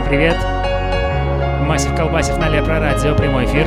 Всем привет! Масив Колбасев на Лепро Радио, прямой эфир.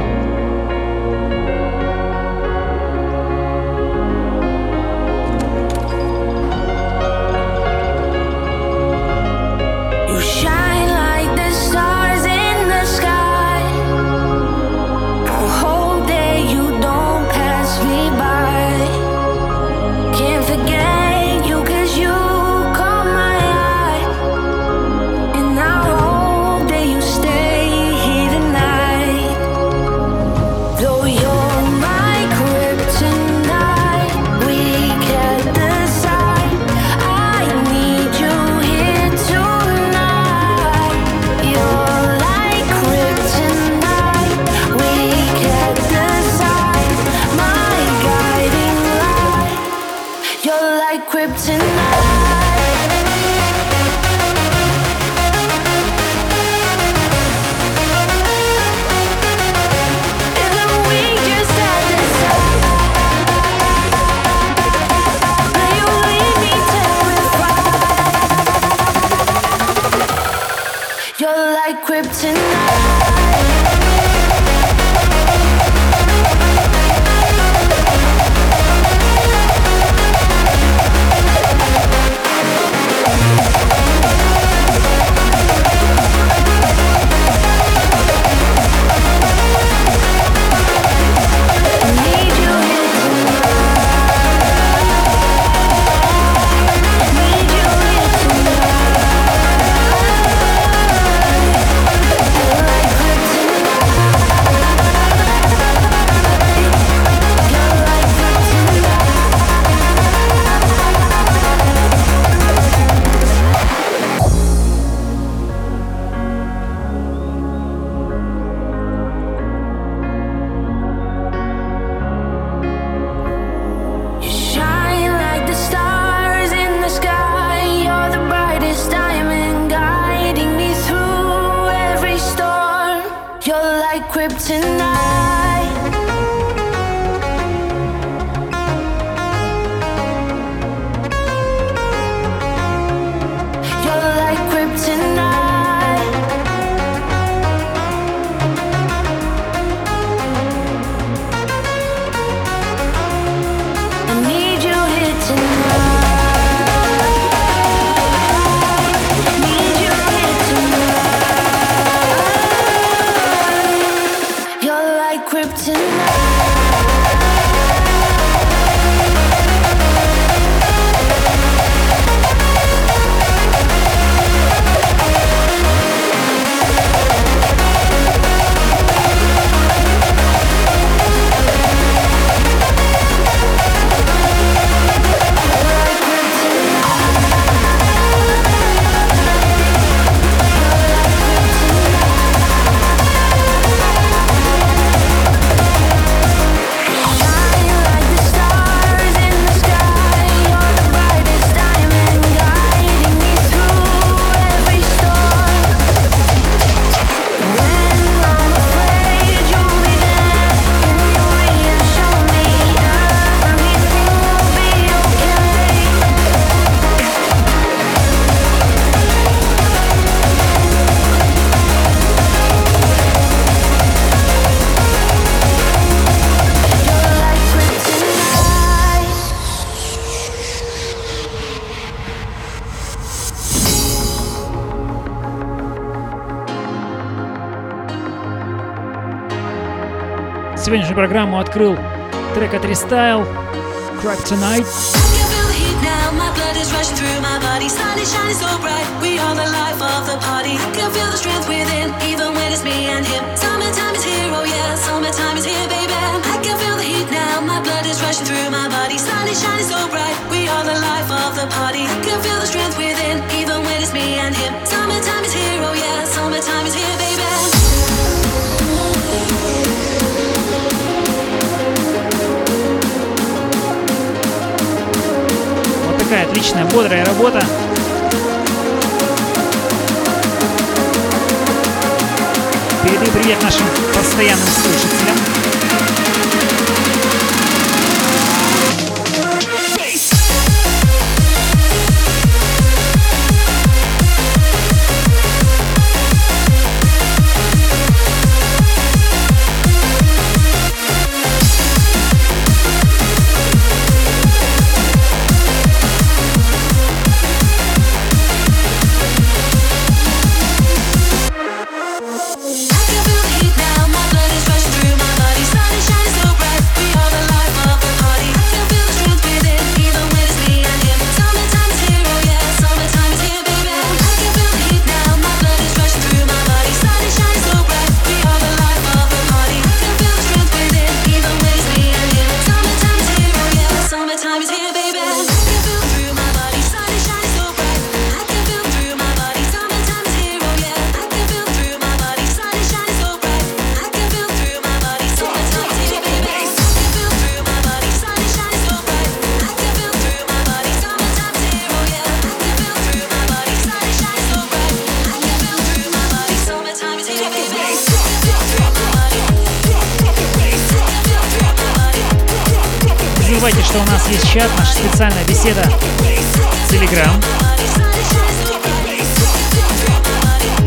программу открыл трек от Restyle Kryptonite. rushing through my body. Sun is shining so bright. We are the life of the party. Can feel the strength отличная, бодрая работа. Передаю привет нашим постоянным слушателям. Специальная беседа Telegram.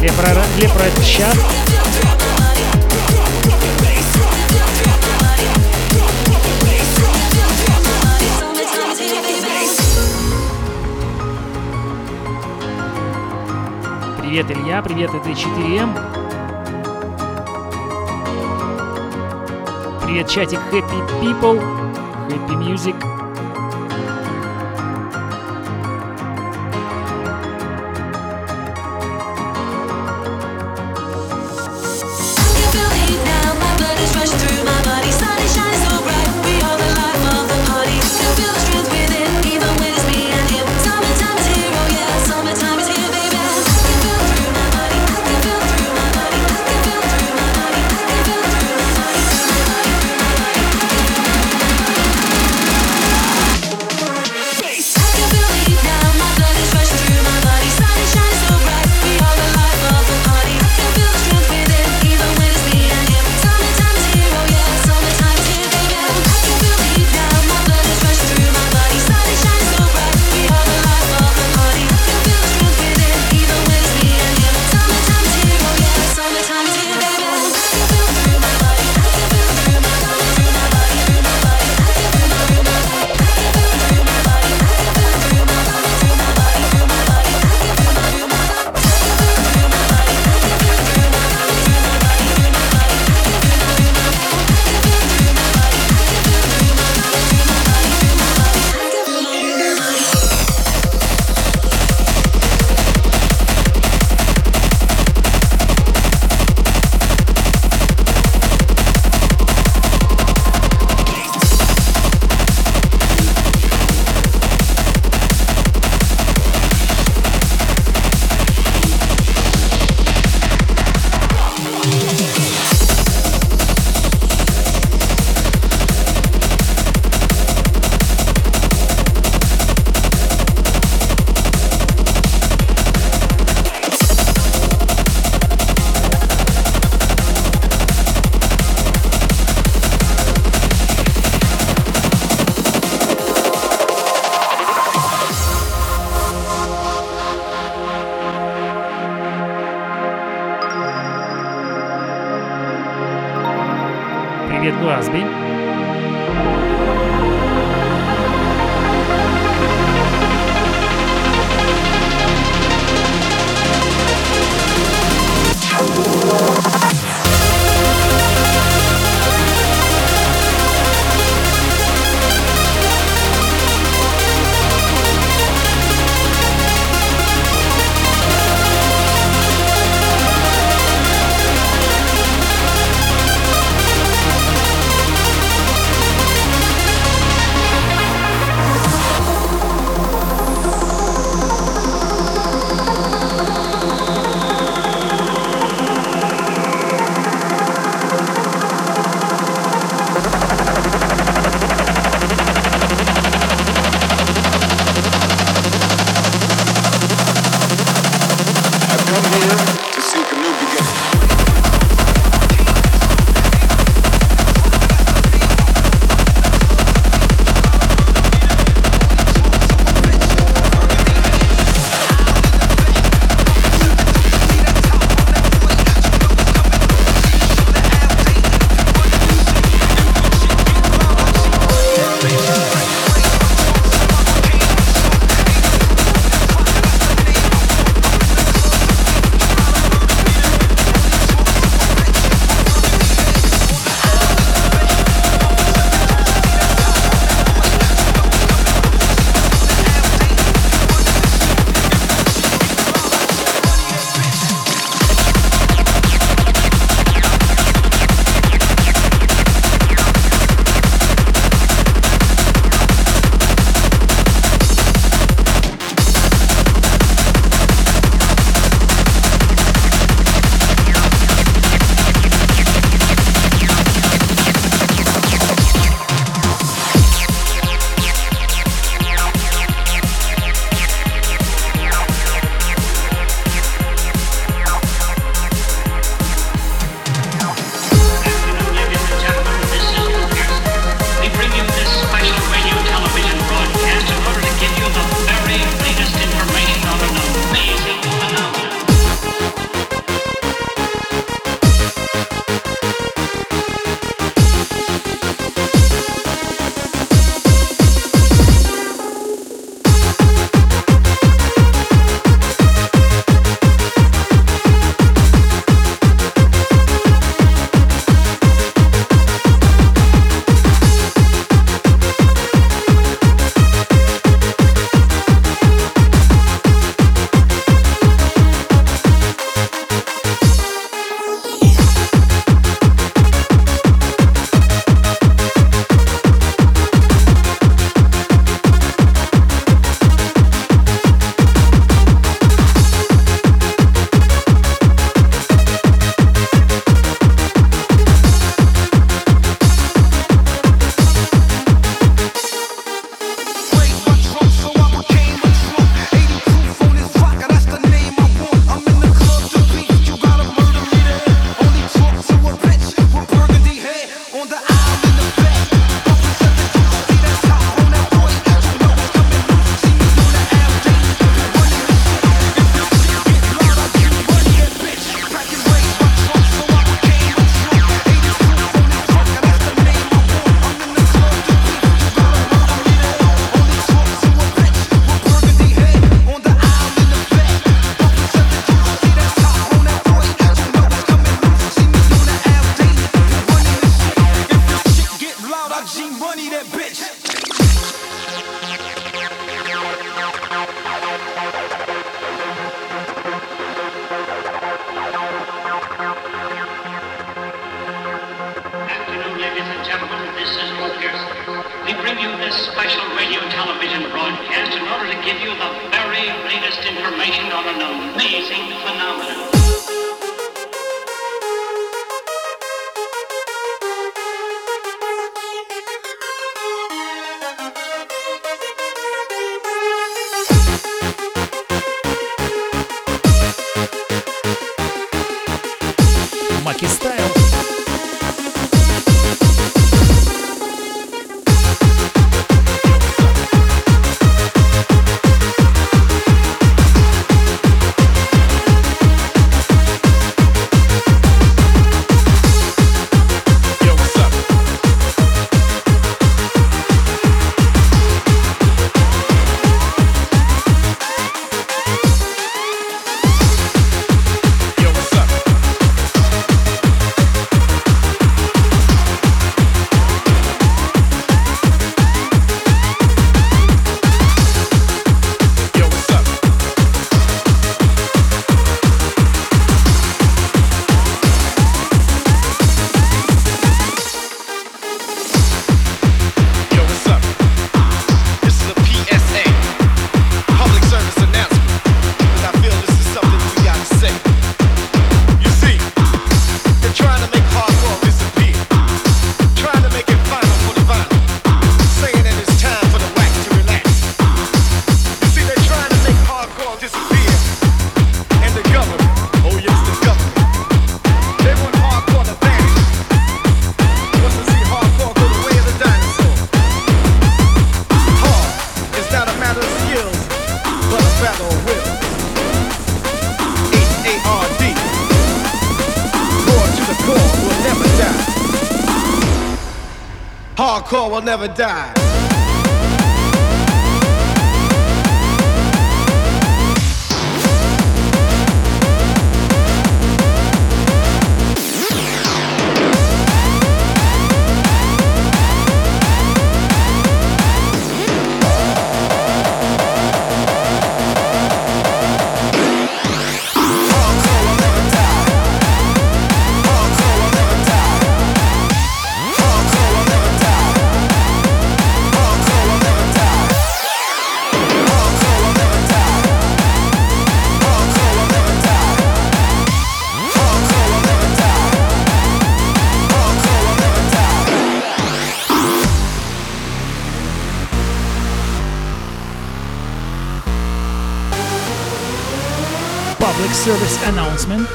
Для, про, для проекта чат. Привет, Илья, привет, это 4М. Привет, чатик Happy People, Happy Music. Die. Service announcement.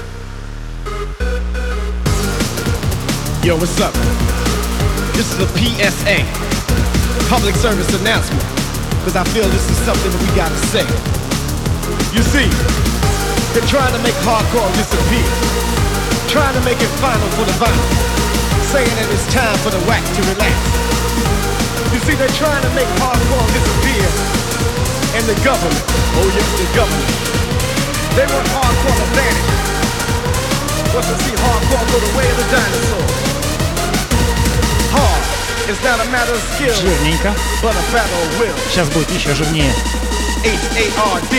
Yo, what's up? This is a PSA, public service announcement, because I feel this is something that we gotta say. You see, they're trying to make hardcore disappear, trying to make it final for the violent, saying that it's time for the wax to relax. You see, they're trying to make hardcore disappear, and the government, oh yes, the government, they want hardcore to vanish. Want to see hardcore go the way of the dinosaur. Hard is not a matter of skill, Жирненько. but a battle of will. Сейчас будет еще жирнее. H-A-R-D.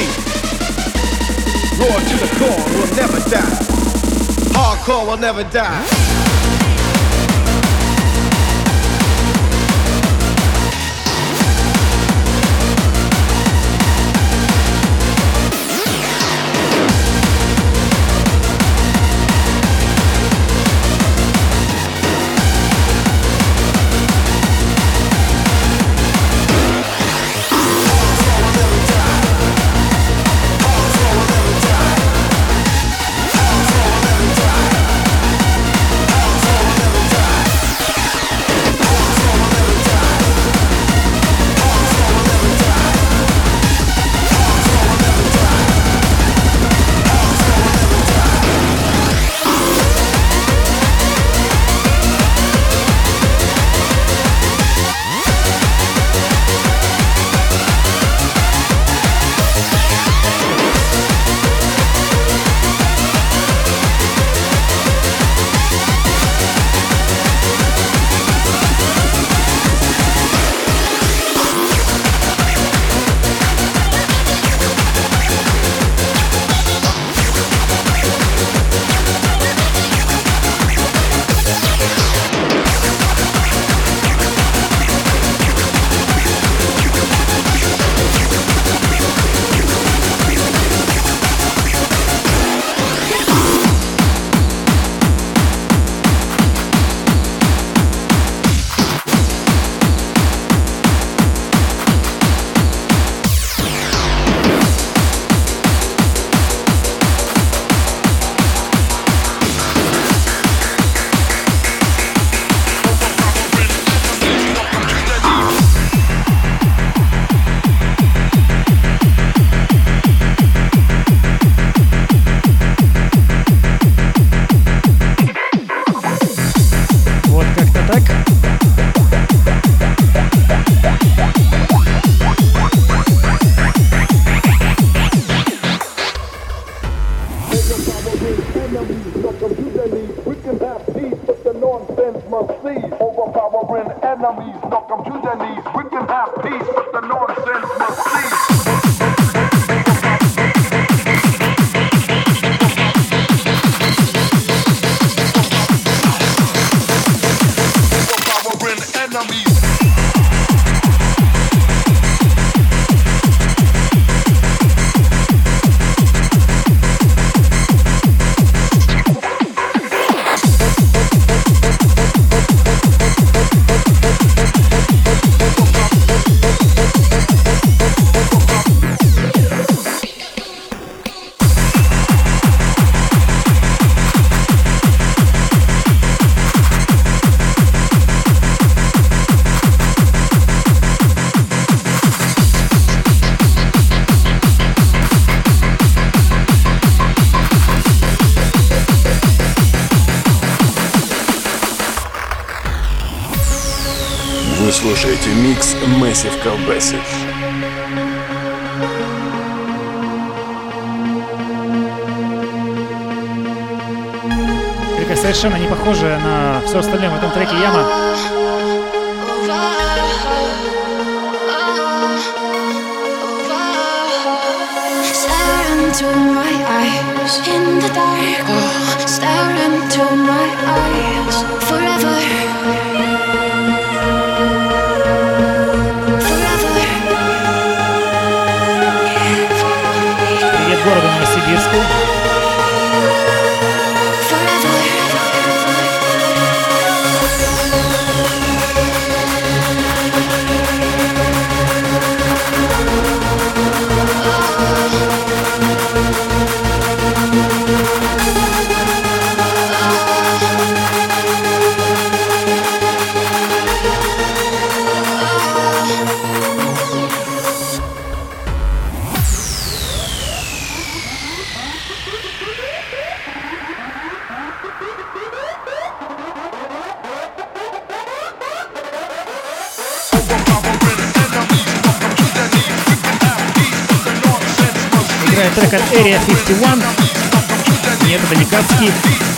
Roar to the core will never die. Hardcore will never die. Massive Колбасик. Такая совершенно не похожая на все остальное в этом треке Яма. into my eyes in the dark. Stare into my eyes forever. Disco трек от Area 51. Нет, это не Кацки.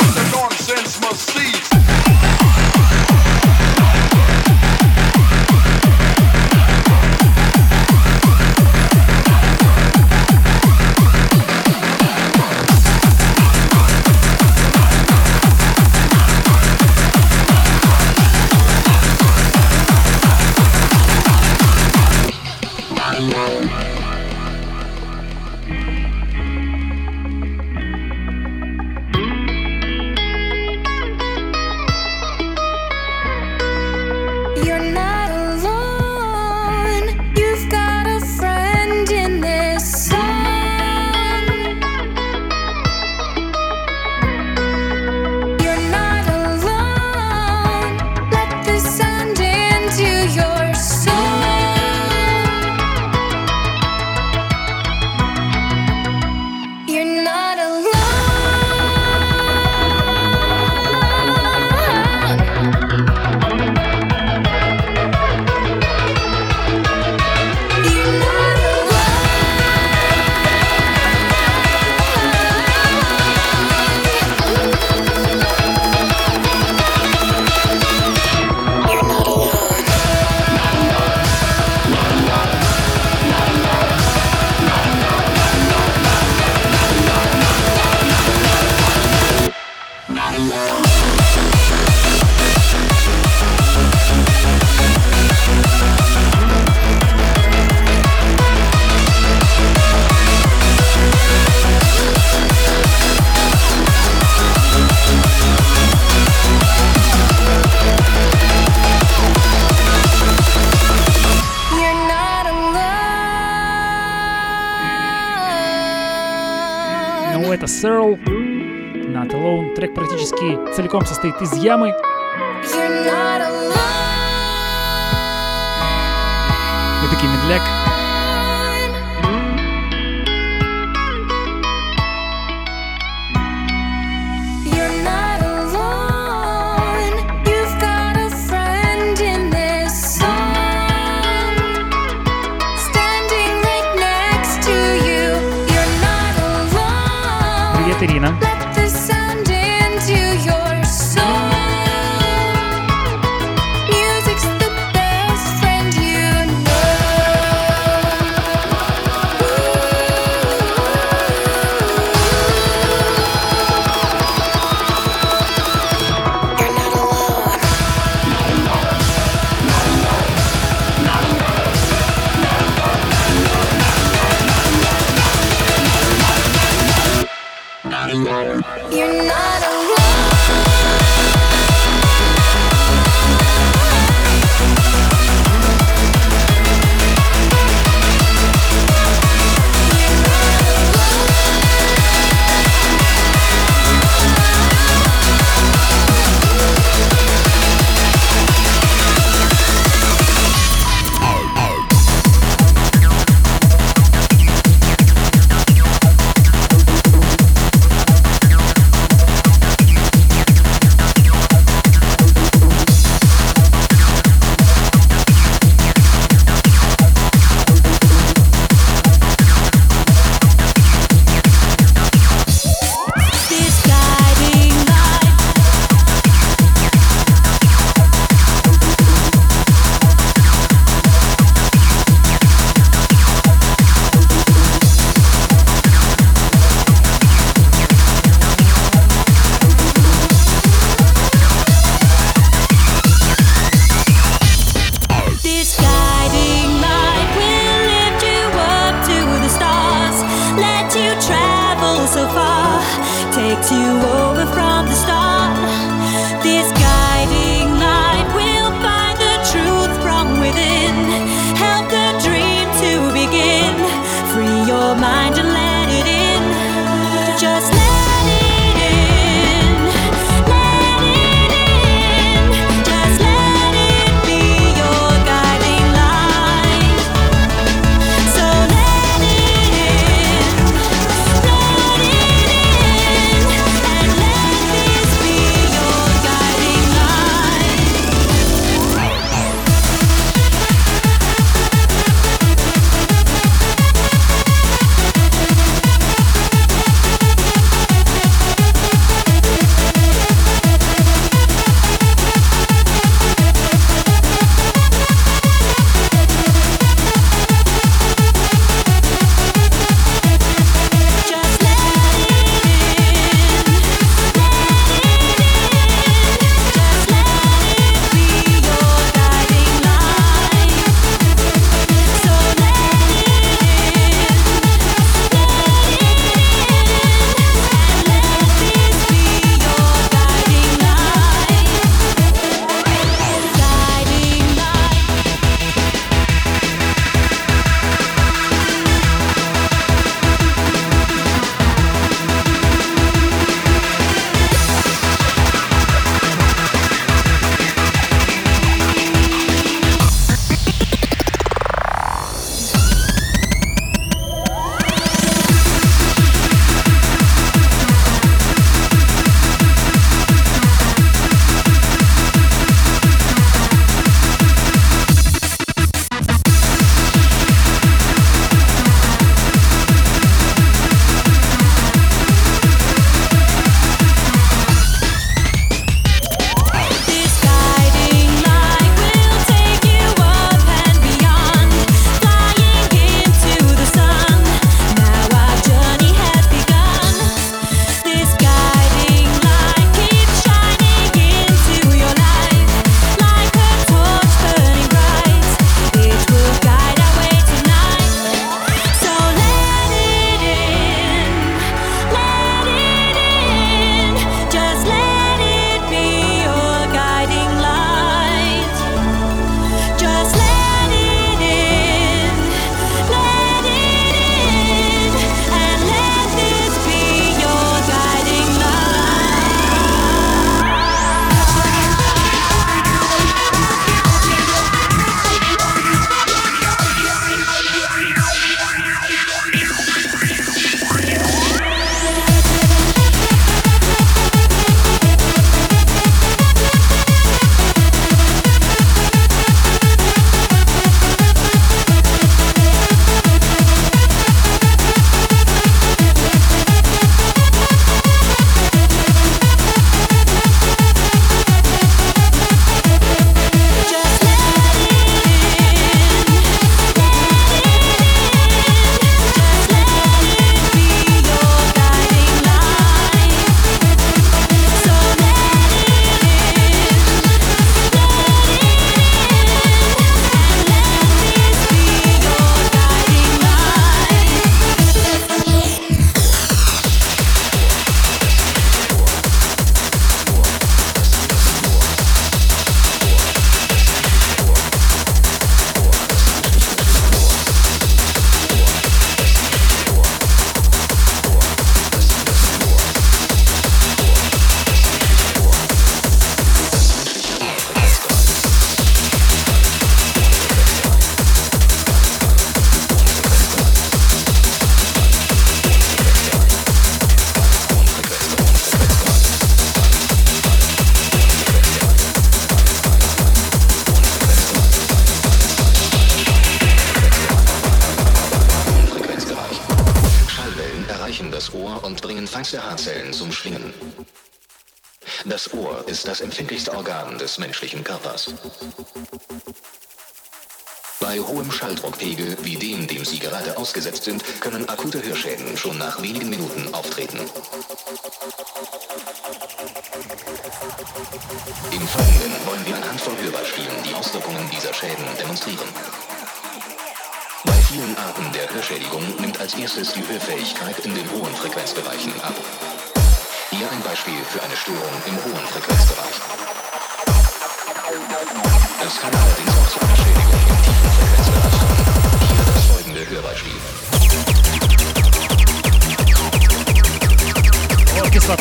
Целиком состоит из ямы. И такие медляк. Des menschlichen Körpers. Bei hohem Schalldruckpegel wie dem, dem Sie gerade ausgesetzt sind, können akute Hörschäden schon nach wenigen Minuten auftreten. Im Folgenden wollen wir anhand von Hörbeispielen die Auswirkungen dieser Schäden demonstrieren. Bei vielen Arten der Hörschädigung nimmt als erstes die Hörfähigkeit in den hohen Frequenzbereichen ab. Hier ein Beispiel für eine Störung im hohen Frequenzbereich. Es kann allerdings auch zu Beschädigungen in tiefen Frequenzen erscheinen. Hier das folgende Hörbeispiel. Orchestra,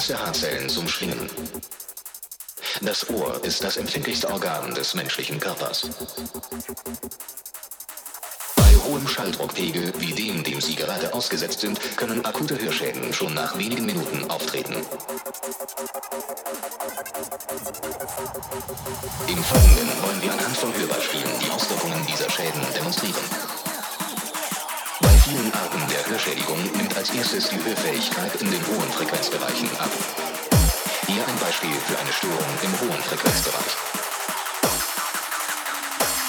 ganze Haarzellen zum Schwingen. Das Ohr ist das empfindlichste Organ des menschlichen Körpers. Bei hohem Schalldruckpegel wie dem, dem Sie gerade ausgesetzt sind, können akute Hörschäden schon nach wenigen Minuten auftreten. Im Folgenden wollen wir anhand von Hörbeispielen die Auswirkungen dieser Schäden demonstrieren. Vielen Arten der Hörschädigung nimmt als erstes die Hörfähigkeit in den hohen Frequenzbereichen ab. Hier ein Beispiel für eine Störung im hohen Frequenzbereich.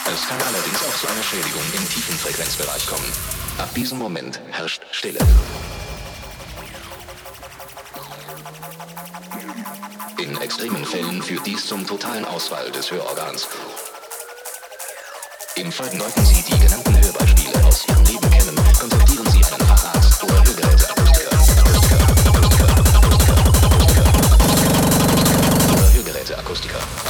Es kann allerdings auch zu einer Schädigung im tiefen Frequenzbereich kommen. Ab diesem Moment herrscht Stille. In extremen Fällen führt dies zum totalen Ausfall des Hörorgans. Im Folgenden sollten Sie die genannten Hörbeispiele Hörgeräteakustiker.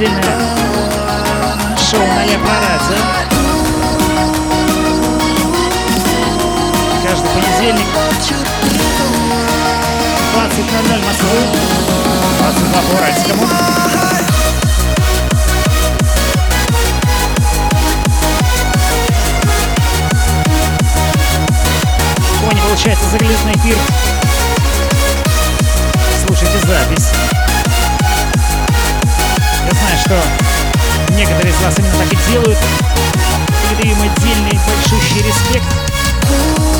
Еженедельное шоу на Лепарадзе. Каждый понедельник 20.00 Москвы, 22 по Уральскому. Не получается заглянуть на эфир, слушайте запись. Что некоторые из вас именно так и делают. Передаю им отдельный большущий респект.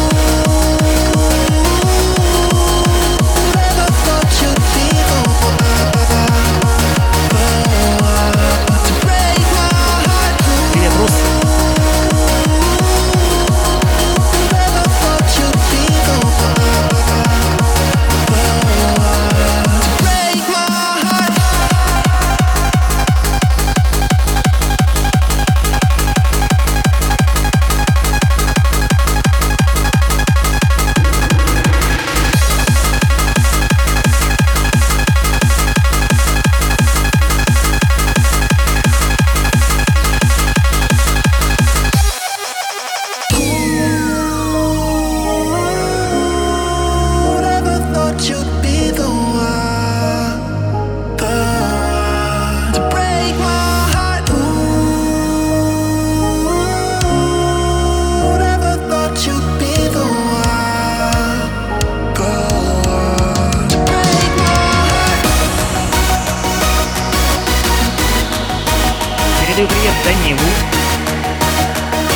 Данилу.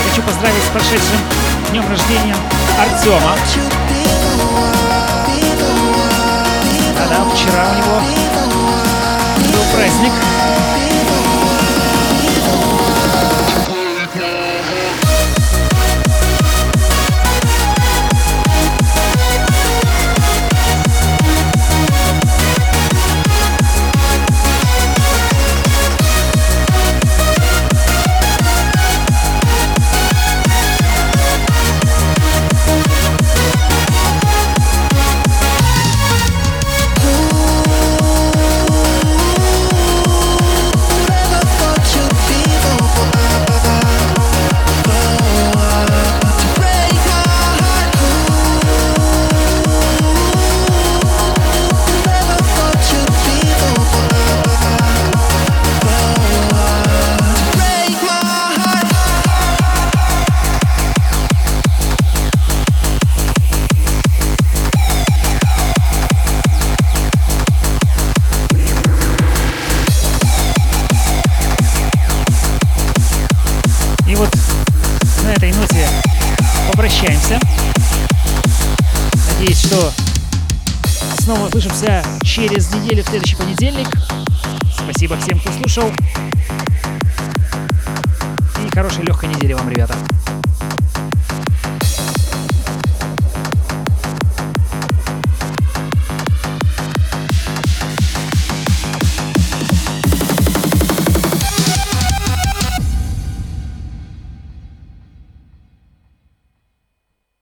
Хочу поздравить с прошедшим днем рождения Артема. Да-да, вчера у него был праздник. Услышимся через неделю в следующий понедельник. Спасибо всем, кто слушал. И хорошей легкой недели вам, ребята.